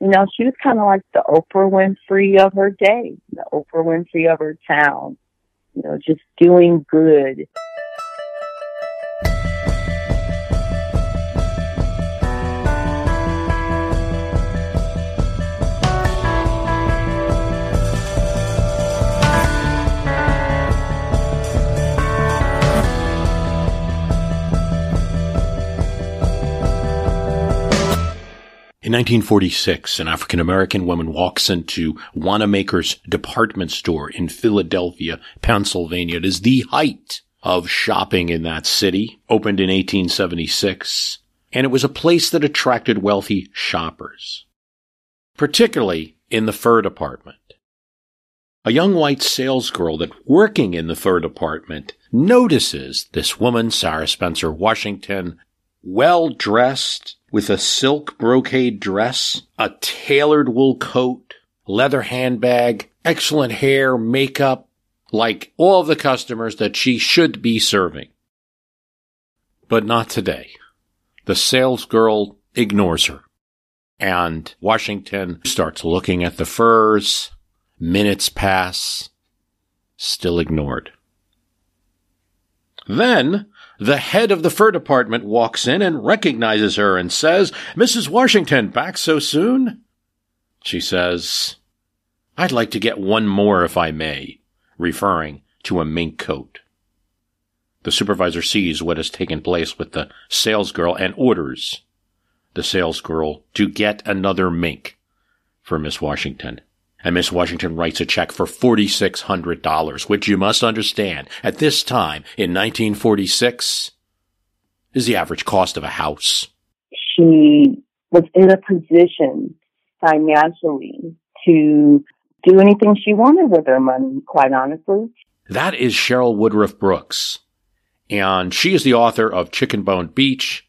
You know, she was kind of like the Oprah Winfrey of her day, the Oprah Winfrey of her town. You know, just doing good. In 1946, an African American woman walks into Wanamaker's department store in Philadelphia, Pennsylvania. It is the height of shopping in that city, opened in 1876, and it was a place that attracted wealthy shoppers, particularly in the fur department. A young white salesgirl that working in the fur department notices this woman, Sarah Spencer Washington, well dressed, with a silk brocade dress, a tailored wool coat, leather handbag, excellent hair, makeup, like all of the customers that she should be serving. But not today. The salesgirl ignores her. And Washington starts looking at the furs. Minutes pass. Still ignored. Then the head of the fur department walks in and recognizes her and says, Mrs. Washington, back so soon? She says, I'd like to get one more if I may, referring to a mink coat. The supervisor sees what has taken place with the salesgirl and orders the salesgirl to get another mink for Miss Washington and Miss Washington writes a check for $4,600, which you must understand at this time in 1946 is the average cost of a house. She was in a position financially to do anything she wanted with her money, quite honestly. That is Cheryl Woodruff Brooks. And she is the author of Chicken Bone Beach,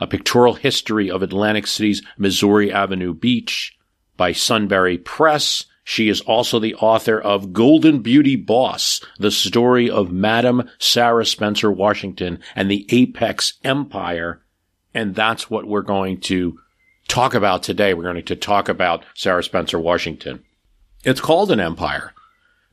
a pictorial history of Atlantic City's Missouri Avenue Beach by Sunbury Press, she is also the author of Golden Beauty Boss, the story of Madam Sarah Spencer Washington and the Apex Empire. And that's what we're going to talk about today. We're going to talk about Sarah Spencer Washington. It's called an empire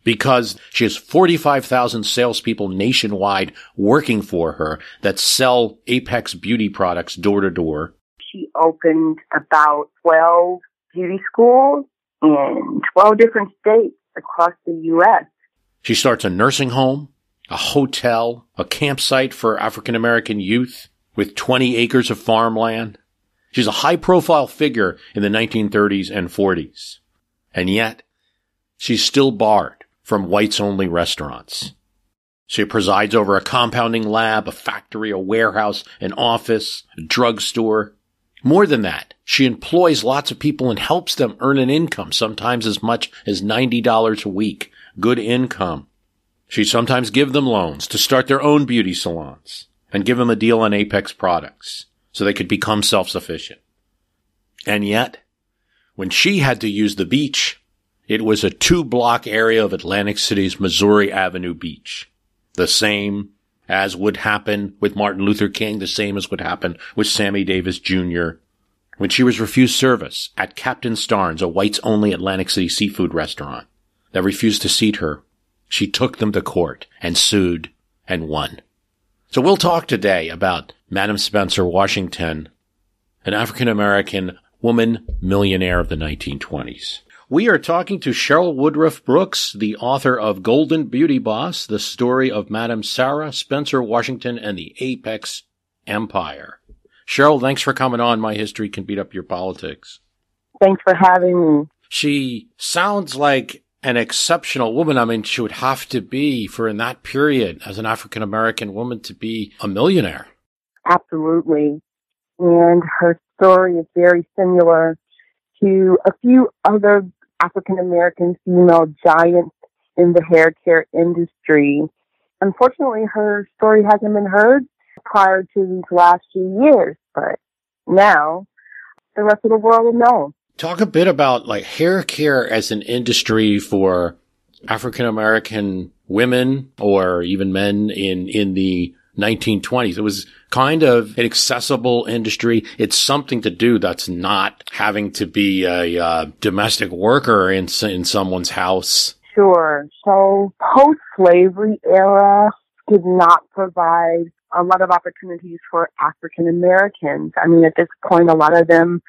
because she has 45,000 salespeople nationwide working for her that sell Apex beauty products door to door. She opened about 12 beauty schools in 12 different states across the U.S. She starts a nursing home, a hotel, a campsite for African American youth with 20 acres of farmland. She's a high profile figure in the 1930s and 40s. And yet, she's still barred from whites only restaurants. She presides over a compounding lab, a factory, a warehouse, an office, a drugstore. More than that, she employs lots of people and helps them earn an income, sometimes as much as $90 a week. Good income. She sometimes give them loans to start their own beauty salons and give them a deal on Apex products so they could become self-sufficient. And yet, when she had to use the beach, it was a two block area of Atlantic City's Missouri Avenue beach. The same as would happen with Martin Luther King, the same as would happen with Sammy Davis Jr when she was refused service at Captain Starn's, a whites only Atlantic City seafood restaurant that refused to seat her. She took them to court and sued and won. So we'll talk today about Madam Spencer Washington, an African American woman millionaire of the 1920s. We are talking to Cheryl Woodruff Brooks, the author of Golden Beauty Boss, the story of Madam Sarah Spencer Washington and the Apex Empire. Cheryl, thanks for coming on. My history can beat up your politics. Thanks for having me. She sounds like an exceptional woman. I mean, she would have to be for in that period as an African American woman to be a millionaire. Absolutely. And her story is very similar to a few other African American female giants in the hair care industry. Unfortunately, her story hasn't been heard prior to these last few years, but now the rest of the world will know. Talk a bit about like hair care as an industry for African American women or even men in, in the 1920s. It was kind of an accessible industry. It's something to do that's not having to be a uh, domestic worker in, in someone's house. Sure. So post-slavery era did not provide a lot of opportunities for African Americans. I mean, at this point, a lot of them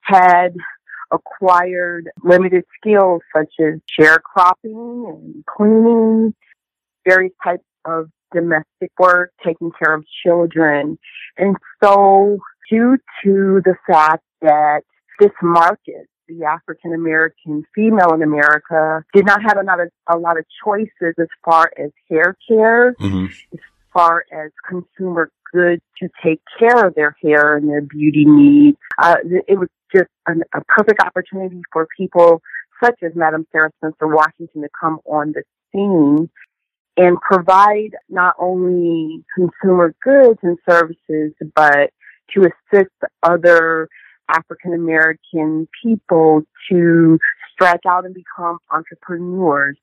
had acquired limited skills such as sharecropping and cleaning, various types of domestic work, taking care of children. And so due to the fact that this market, the African American female in America, did not have a lot of, a lot of choices as far as hair care, mm-hmm. as far as consumer goods to take care of their hair and their beauty needs. Uh, it was just an, a perfect opportunity for people such as Madam Sarah Spencer Washington to come on the scene and provide not only consumer goods and services, but to assist other African American people to stretch out and become entrepreneurs.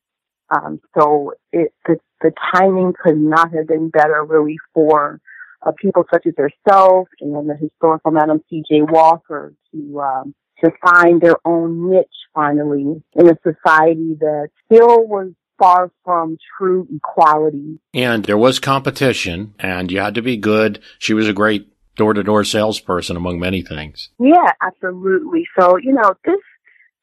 Um, so it, the, the timing could not have been better really for uh, people such as herself and the historical Madam C.J. Walker to um, to find their own niche finally in a society that still was far from true equality. And there was competition, and you had to be good. She was a great door to door salesperson, among many things. Yeah, absolutely. So, you know, this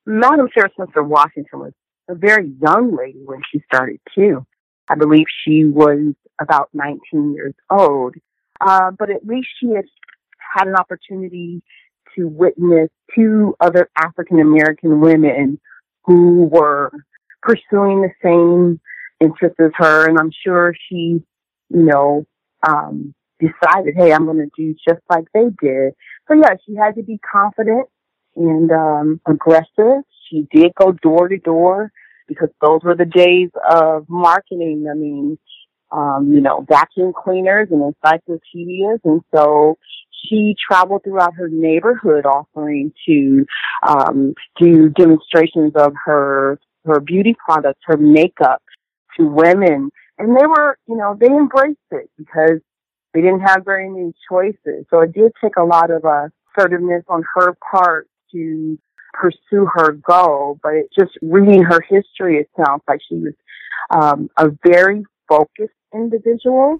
Madam Sarah Spencer Washington was a very young lady when she started, too. I believe she was about 19 years old. Uh, but at least she had had an opportunity to witness two other African American women who were pursuing the same interests as her. And I'm sure she, you know, um, decided, hey, I'm going to do just like they did. So yeah, she had to be confident and um, aggressive. She did go door to door because those were the days of marketing. I mean, um, you know, vacuum cleaners and encyclopedias. And so she traveled throughout her neighborhood offering to um, do demonstrations of her her beauty products, her makeup to women. And they were, you know, they embraced it because they didn't have very many choices. So it did take a lot of assertiveness on her part to pursue her goal. But it, just reading her history, it sounds like she was um, a very focused individual,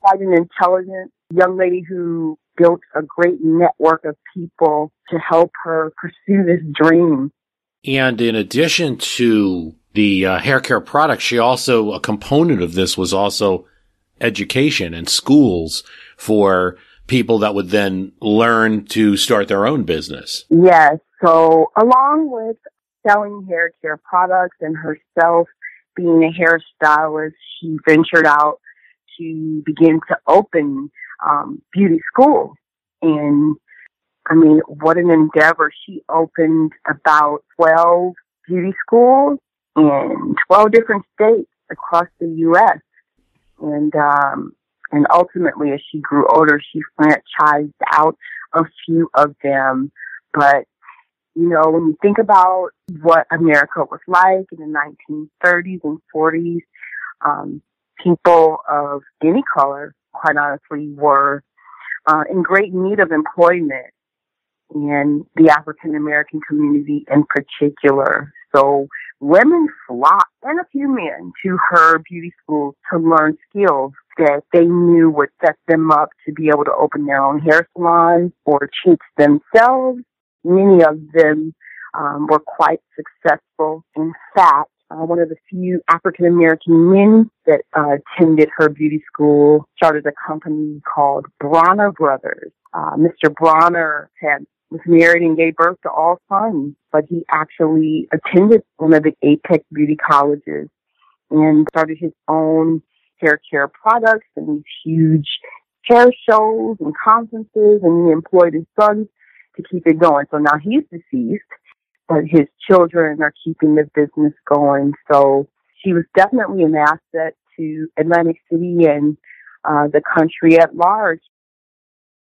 quite an intelligent young lady who built a great network of people to help her pursue this dream. And in addition to the uh, hair care products, she also, a component of this was also education and schools for people that would then learn to start their own business. Yes. So along with selling hair care products and herself being a hairstylist, she ventured out to begin to open um, beauty schools. And I mean, what an endeavor. She opened about 12 beauty schools in 12 different states across the U.S. And, um, and ultimately, as she grew older, she franchised out a few of them. But you know, when you think about what America was like in the 1930s and 40s, um, people of any color, quite honestly, were uh, in great need of employment in the African American community in particular. So women flocked, and a few men, to her beauty schools to learn skills that they knew would set them up to be able to open their own hair salons or teach themselves Many of them um, were quite successful. In fact, uh, one of the few African American men that uh, attended her beauty school started a company called Bronner Brothers. Uh, Mr. Bronner had was married and gave birth to all sons, but he actually attended one of the Apex beauty colleges and started his own hair care products and these huge hair shows and conferences, and he employed his sons to keep it going. So now he's deceased, but his children are keeping the business going. So she was definitely an asset to Atlantic City and uh, the country at large.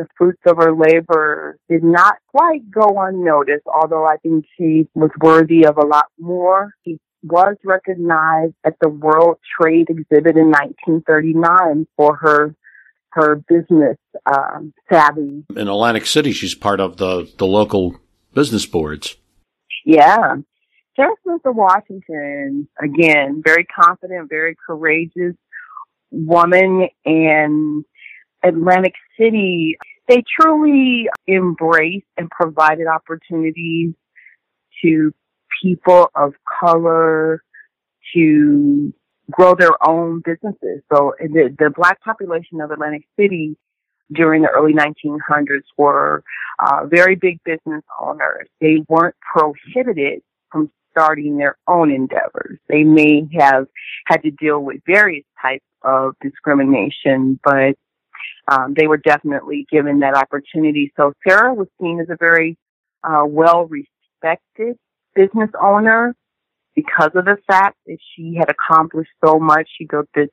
The fruits of her labor did not quite go unnoticed, although I think she was worthy of a lot more. She was recognized at the World Trade Exhibit in 1939 for her her business um, savvy. In Atlantic City, she's part of the, the local business boards. Yeah. Sarah Smith of Washington, again, very confident, very courageous woman and Atlantic City, they truly embraced and provided opportunities to people of color to grow their own businesses. So the, the black population of Atlantic City during the early 1900s were uh, very big business owners. They weren't prohibited from starting their own endeavors. They may have had to deal with various types of discrimination, but um, they were definitely given that opportunity. So Sarah was seen as a very uh, well respected business owner because of the fact that she had accomplished so much. She built this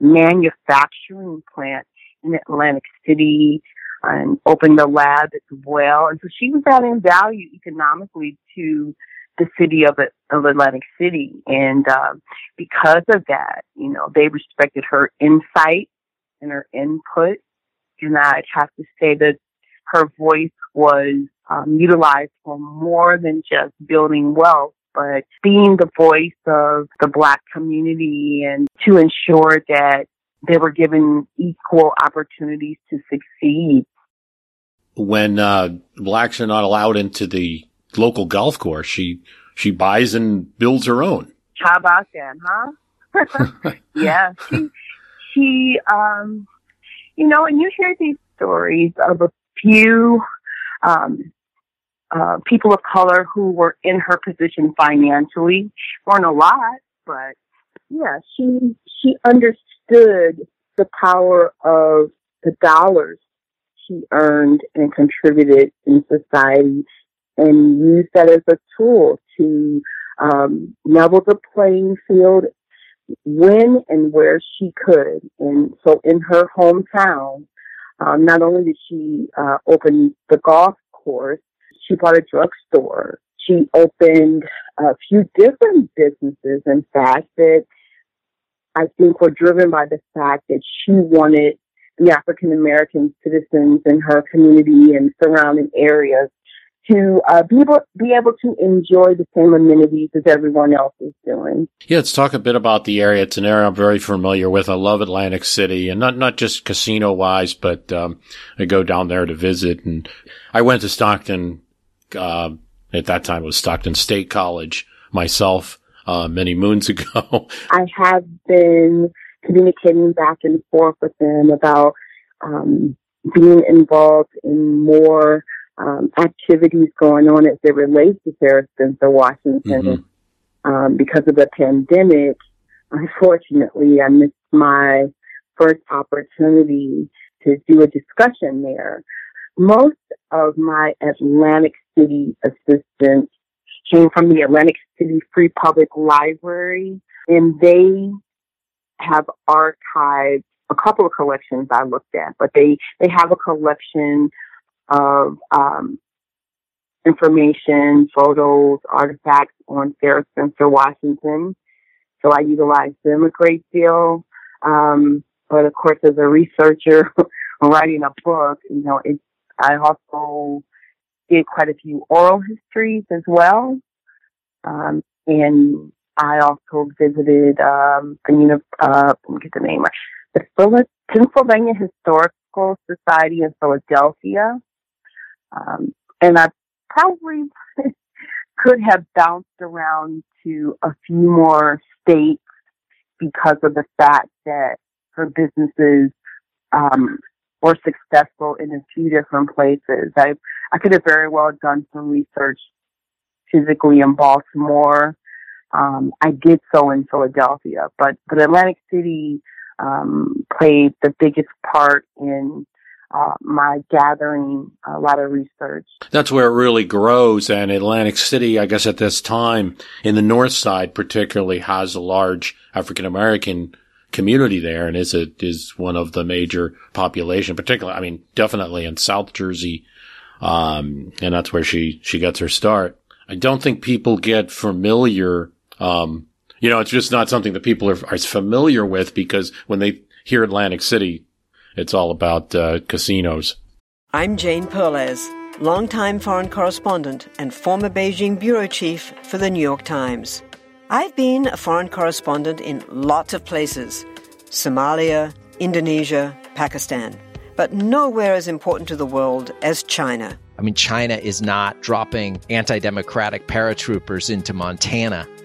manufacturing plant in Atlantic City and opened a lab as well. And so she was adding value economically to the city of, of Atlantic City. And uh, because of that, you know, they respected her insight and her input. And I have to say that her voice was um, utilized for more than just building wealth, but being the voice of the black community and to ensure that they were given equal opportunities to succeed. When uh, blacks are not allowed into the local golf course, she she buys and builds her own. How about that, huh? yeah, she she um, you know, and you hear these stories of a few um, uh, people of color who were in her position financially. weren't a lot, but yeah, she she understood the power of the dollars she earned and contributed in society, and used that as a tool to um, level the playing field when and where she could. And so, in her hometown, um, not only did she uh, open the golf course, she bought a drugstore. She opened a few different businesses, in fact, that I think were driven by the fact that she wanted the African American citizens in her community and surrounding areas to uh, be able be able to enjoy the same amenities as everyone else is doing. Yeah, let's talk a bit about the area. It's an area I'm very familiar with. I love Atlantic City, and not not just casino wise, but um, I go down there to visit. And I went to Stockton. Uh, at that time, it was Stockton State College myself uh, many moons ago. I have been communicating back and forth with them about um, being involved in more um, activities going on as it relates to Sarah Spencer Washington. Mm-hmm. Um, because of the pandemic, unfortunately, I missed my first opportunity to do a discussion there. Most of my Atlantic City assistance came from the Atlantic City Free Public Library, and they have archived a couple of collections I looked at, but they, they have a collection of um, information, photos, artifacts on Sarah Spencer Washington. So I utilize them a great deal. Um, but of course, as a researcher writing a book, you know, it, I also did quite a few oral histories as well. Um, and I also visited um, a uni- uh, let me get the name right, the Pennsylvania Historical Society in Philadelphia. Um, and I probably could have bounced around to a few more states because of the fact that her businesses um, were successful in a few different places. I I could have very well done some research physically in Baltimore. Um, I did so in Philadelphia, but but Atlantic City um, played the biggest part in uh, my gathering a lot of research. That's where it really grows. And Atlantic City, I guess at this time, in the north side particularly, has a large African American community there and is it is one of the major population, particularly, I mean, definitely in South Jersey. Um, and that's where she, she gets her start. I don't think people get familiar, um, you know, it's just not something that people are, are familiar with because when they hear Atlantic City, it's all about uh, casinos. I'm Jane Perlez, longtime foreign correspondent and former Beijing bureau chief for the New York Times. I've been a foreign correspondent in lots of places Somalia, Indonesia, Pakistan, but nowhere as important to the world as China. I mean, China is not dropping anti democratic paratroopers into Montana.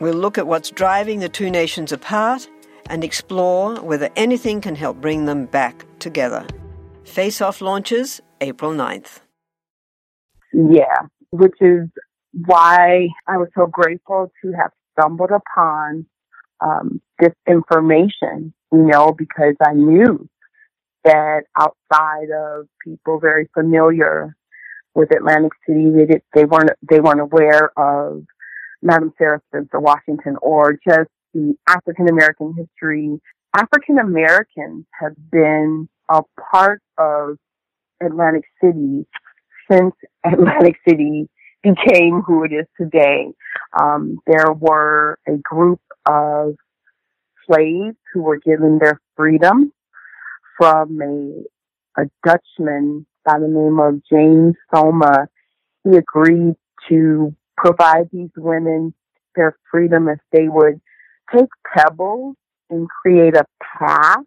We'll look at what's driving the two nations apart and explore whether anything can help bring them back together. Face Off launches April 9th. Yeah, which is why I was so grateful to have stumbled upon um, this information, you know, because I knew that outside of people very familiar with Atlantic City, they, did, they weren't they weren't aware of Madam Sarah Spencer Washington or just the African American history. African Americans have been a part of Atlantic City since Atlantic City became who it is today. Um, there were a group of slaves who were given their freedom from a, a Dutchman by the name of James Soma. He agreed to provide these women their freedom if they would take pebbles and create a path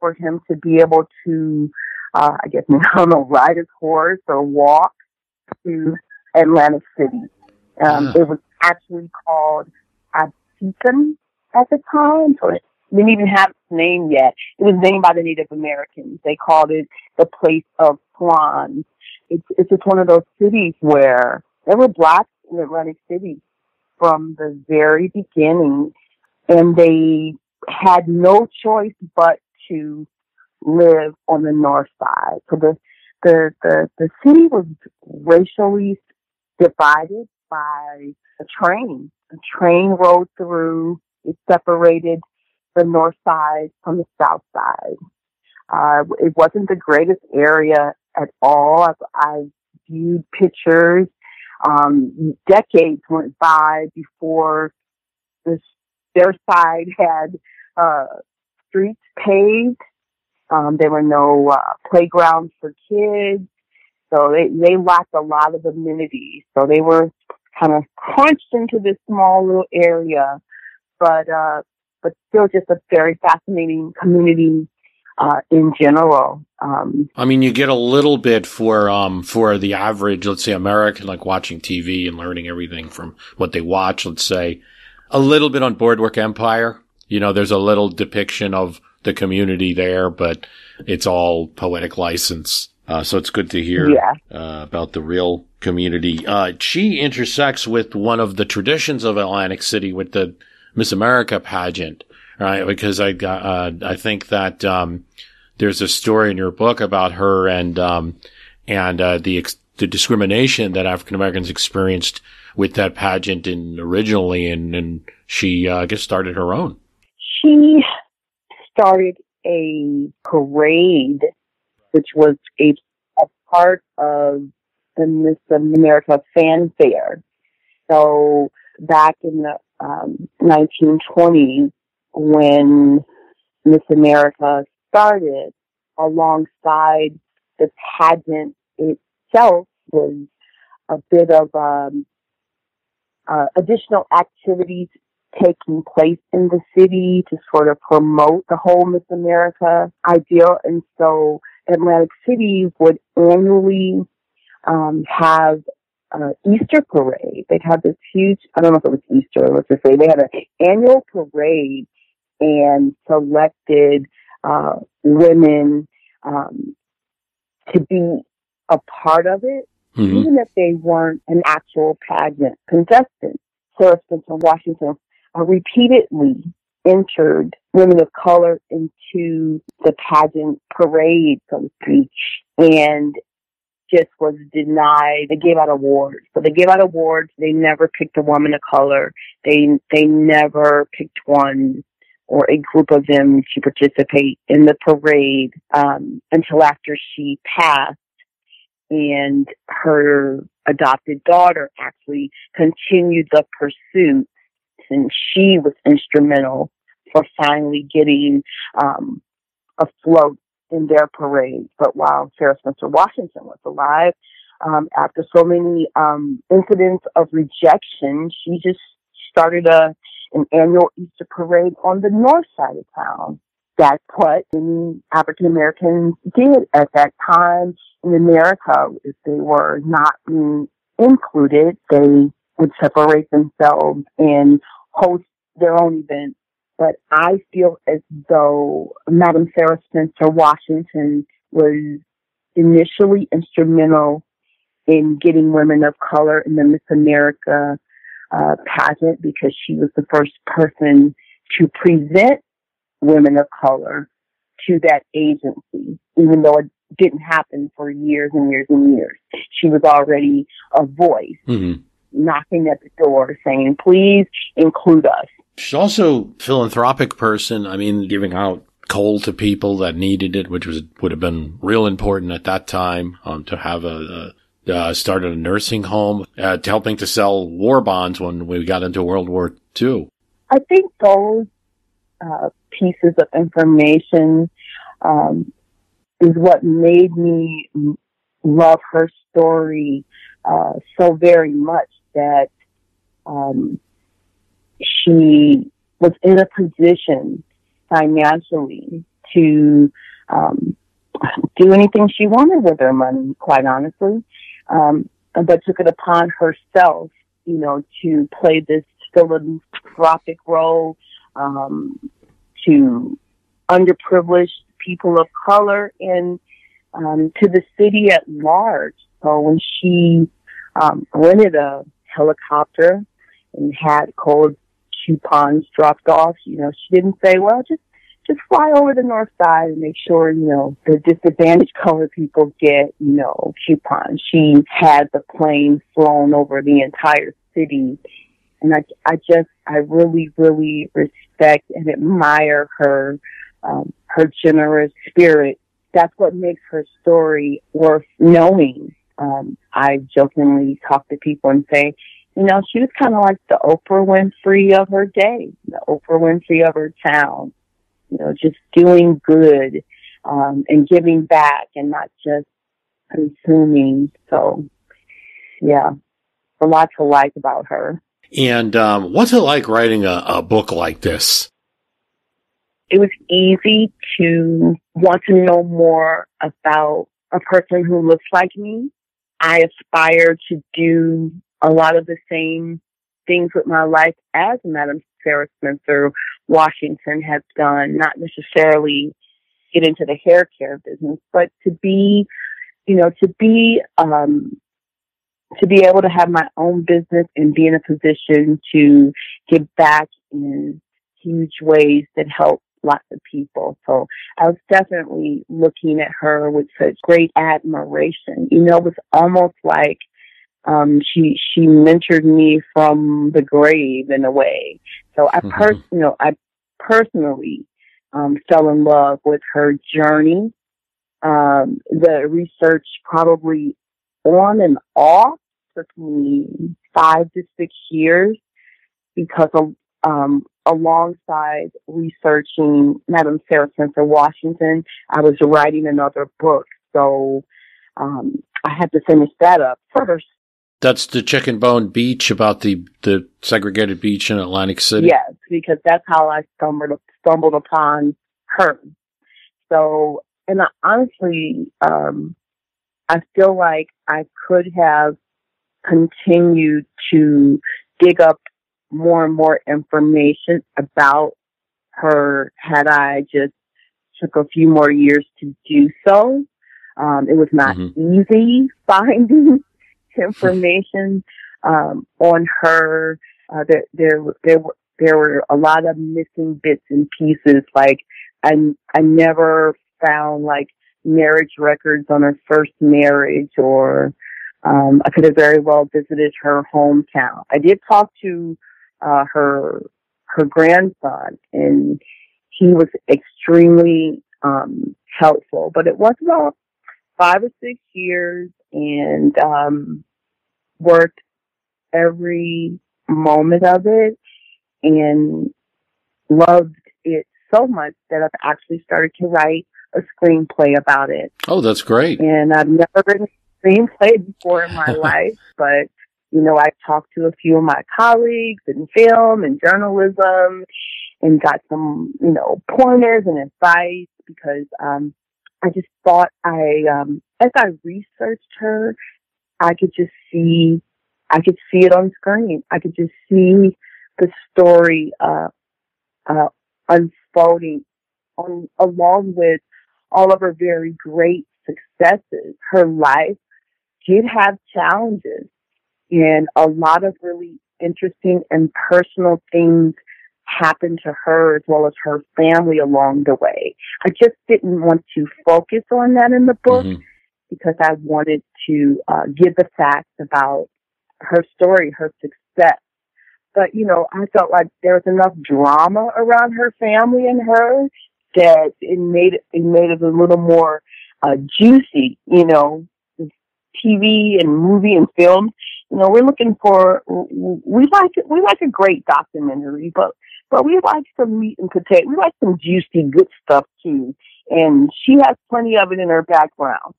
for him to be able to, uh, I guess, I don't know, ride his horse or walk to Atlantic City. Um, It was actually called Absecon at the time, so it didn't even have its name yet. It was named by the Native Americans. They called it the place of swans. It's, it's just one of those cities where there were blacks in Atlantic City from the very beginning, and they had no choice but to live on the north side. So the the the, the city was racially divided by a train. A train rode through. It separated the north side from the south side. Uh, it wasn't the greatest area at all. I, I viewed pictures. Um, decades went by before this, their side had uh, streets paved. Um, there were no uh, playgrounds for kids, so they they lacked a lot of amenities. So they were kind of crunched into this small little area, but uh, but still just a very fascinating community uh, in general. Um, I mean, you get a little bit for um, for the average, let's say American, like watching TV and learning everything from what they watch. Let's say a little bit on Boardwalk Empire. You know, there's a little depiction of the community there, but it's all poetic license. Uh, so it's good to hear yeah. uh, about the real community. Uh, she intersects with one of the traditions of Atlantic City with the Miss America pageant, right? Because I uh, I think that um, there's a story in your book about her and um, and uh, the ex- the discrimination that African Americans experienced with that pageant in originally, and and she uh, I guess started her own. She started a parade which was a, a part of the Miss America fanfare. So back in the um, 1920s, when Miss America started, alongside the pageant itself was a bit of um, uh, additional activities taking place in the city to sort of promote the whole Miss America ideal. And so Atlantic City would annually um, have uh, Easter parade. They'd have this huge, I don't know if it was Easter, let's just say, they had an annual parade and selected uh, women um, to be a part of it, mm-hmm. even if they weren't an actual pageant contestant. Sarah Spencer Washington uh, repeatedly entered women of color into the pageant parade, so to speak, and just was denied. They gave out awards. So they gave out awards. They never picked a woman of color. They they never picked one or a group of them to participate in the parade um, until after she passed and her adopted daughter actually continued the pursuit and she was instrumental for finally getting um, afloat in their parade. But while Sarah Spencer Washington was alive, um, after so many um, incidents of rejection, she just started a an annual Easter parade on the north side of town. That's what many African Americans did at that time in America. If they were not being included, they would separate themselves and host their own events. But I feel as though Madam Sarah Spencer Washington was initially instrumental in getting women of color in the Miss America uh, pageant because she was the first person to present women of color to that agency, even though it didn't happen for years and years and years. She was already a voice mm-hmm. knocking at the door saying, please include us. She's also a philanthropic person. I mean, giving out coal to people that needed it, which was would have been real important at that time um, to have a, a uh, started a nursing home, uh, helping to sell war bonds when we got into World War II. I think those uh, pieces of information um, is what made me love her story uh, so very much that um, she was in a position financially to um, do anything she wanted with her money, quite honestly um, but took it upon herself, you know, to play this philanthropic role um, to underprivileged people of color and um, to the city at large. So when she um, rented a helicopter and had cold coupons dropped off, you know, she didn't say, well, just just fly over the north side and make sure, you know, the disadvantaged colored people get, you know, coupons. She had the plane flown over the entire city. And I, I just, I really, really respect and admire her, um, her generous spirit. That's what makes her story worth knowing. Um, I jokingly talk to people and say, you know, she was kind of like the Oprah Winfrey of her day, the Oprah Winfrey of her town you know, just doing good um, and giving back and not just consuming. So, yeah, a lot to like about her. And um, what's it like writing a, a book like this? It was easy to want to know more about a person who looks like me. I aspire to do a lot of the same things with my life as Madam Sarah Spencer Washington has done, not necessarily get into the hair care business, but to be, you know, to be, um, to be able to have my own business and be in a position to give back in huge ways that help lots of people. So I was definitely looking at her with such great admiration. You know, it was almost like um, she she mentored me from the grave in a way. So I mm-hmm. pers- you know I personally um, fell in love with her journey Um, the research probably on and off took me five to six years because of, um, alongside researching Madam Sarah Spencer Washington, I was writing another book. So um, I had to finish that up first. That's the Chicken Bone Beach about the the segregated beach in Atlantic City. Yes, because that's how I stumbled stumbled upon her. So, and I, honestly, um, I feel like I could have continued to dig up more and more information about her had I just took a few more years to do so. Um, it was not mm-hmm. easy finding information um, on her. Uh, there, there, there were there were a lot of missing bits and pieces. Like I, I never found like marriage records on her first marriage, or um, I could have very well visited her hometown. I did talk to uh, her her grandson, and he was extremely um, helpful. But it was about five or six years, and um, worked every moment of it, and loved it so much that I've actually started to write a screenplay about it. Oh, that's great! And I've never written a screenplay before in my life, but you know, I talked to a few of my colleagues in film and journalism and got some, you know, pointers and advice because, um, I just thought I, um, as I researched her, I could just see, I could see it on screen. I could just see the story, uh, uh, unfolding on, along with all of her very great successes. Her life did have challenges and a lot of really interesting and personal things happened to her as well as her family along the way. I just didn't want to focus on that in the book mm-hmm. because I wanted to uh, give the facts about her story, her success. But, you know, I felt like there was enough drama around her family and her that it made it, it made it a little more uh, juicy, you know, TV and movie and film you know, we're looking for we like we like a great documentary, but but we like some meat and potato. We like some juicy, good stuff too. And she has plenty of it in her background.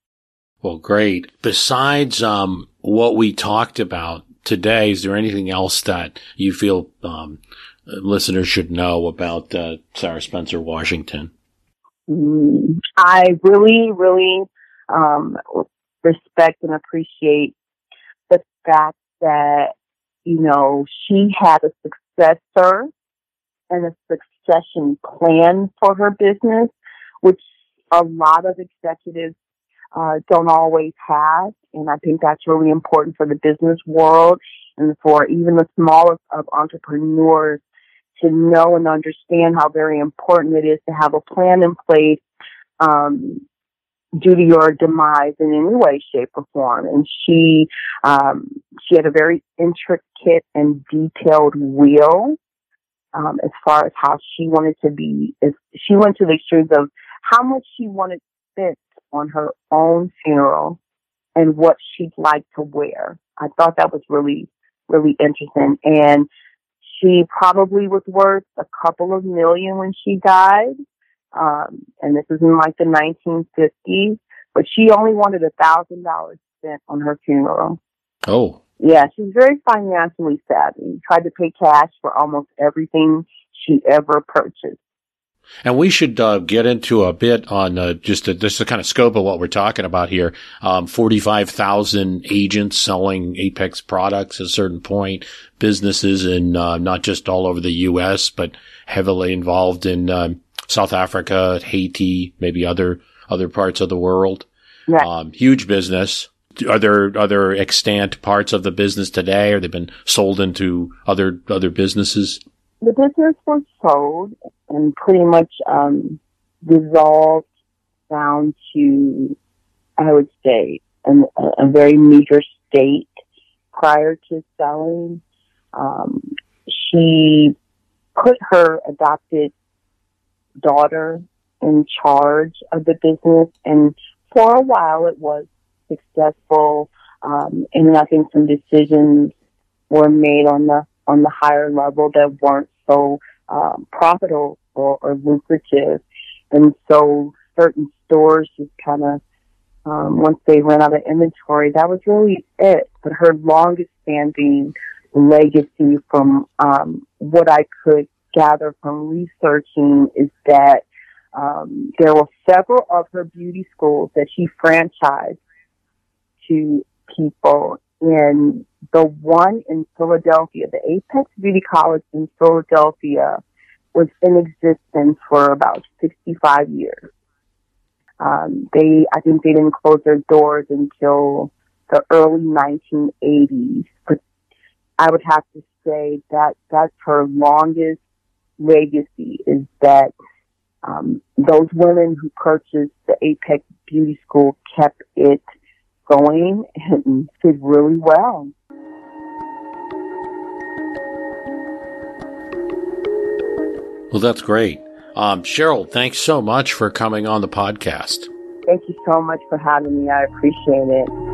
Well, great. Besides um, what we talked about today, is there anything else that you feel um, listeners should know about uh, Sarah Spencer Washington? Mm, I really, really um, respect and appreciate the fact that, you know, she had a successor and a succession plan for her business, which a lot of executives uh, don't always have. And I think that's really important for the business world and for even the smallest of entrepreneurs to know and understand how very important it is to have a plan in place um, due to your demise in any way, shape, or form. And she, um, she had a very intricate and detailed will, um, as far as how she wanted to be. She went to the extremes of how much she wanted fit on her own funeral and what she'd like to wear. I thought that was really, really interesting. And she probably was worth a couple of million when she died. Um, and this is in like the 1950s, but she only wanted a thousand dollars spent on her funeral. Oh. Yeah, she's very financially savvy. Tried to pay cash for almost everything she ever purchased. And we should uh, get into a bit on uh, just a, just the kind of scope of what we're talking about here. Um, Forty-five thousand agents selling Apex products at a certain point. Businesses in uh, not just all over the U.S., but heavily involved in um, South Africa, Haiti, maybe other other parts of the world. Right. Um, huge business. Are there other extant parts of the business today? Or they've been sold into other other businesses? The business was sold and pretty much um, dissolved down to, I would say, an, a very meager state prior to selling. Um, she put her adopted daughter in charge of the business and for a while it was successful, um, and I think some decisions were made on the on the higher level that weren't so um, profitable or, or lucrative, and so certain stores just kind of um, once they ran out of inventory, that was really it. But her longest standing legacy from um, what I could gather from researching is that um, there were several of her beauty schools that she franchised to people. in the one in Philadelphia, the Apex Beauty College in Philadelphia, was in existence for about 65 years. Um, they, I think they didn't close their doors until the early 1980s. But I would have to say that that's her longest legacy is that um, those women who purchased the Apex Beauty School kept it going and did really well. Well, that's great. Um, Cheryl, thanks so much for coming on the podcast. Thank you so much for having me. I appreciate it.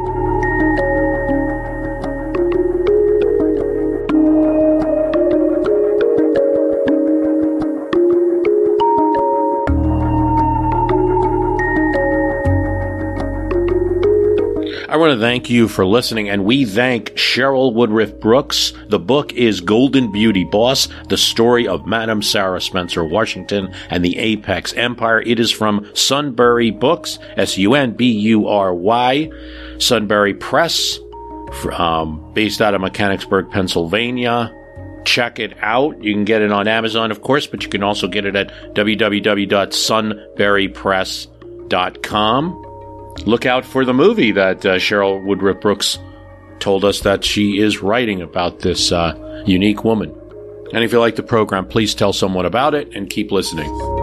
I want to thank you for listening, and we thank Cheryl Woodruff Brooks. The book is Golden Beauty Boss, the story of Madam Sara Spencer Washington and the Apex Empire. It is from Sunbury Books, S-U-N-B-U-R-Y, Sunbury Press, um, based out of Mechanicsburg, Pennsylvania. Check it out. You can get it on Amazon, of course, but you can also get it at www.sunburypress.com look out for the movie that uh, Cheryl Woodruff Brooks told us that she is writing about this uh, unique woman. And if you like the program, please tell someone about it and keep listening.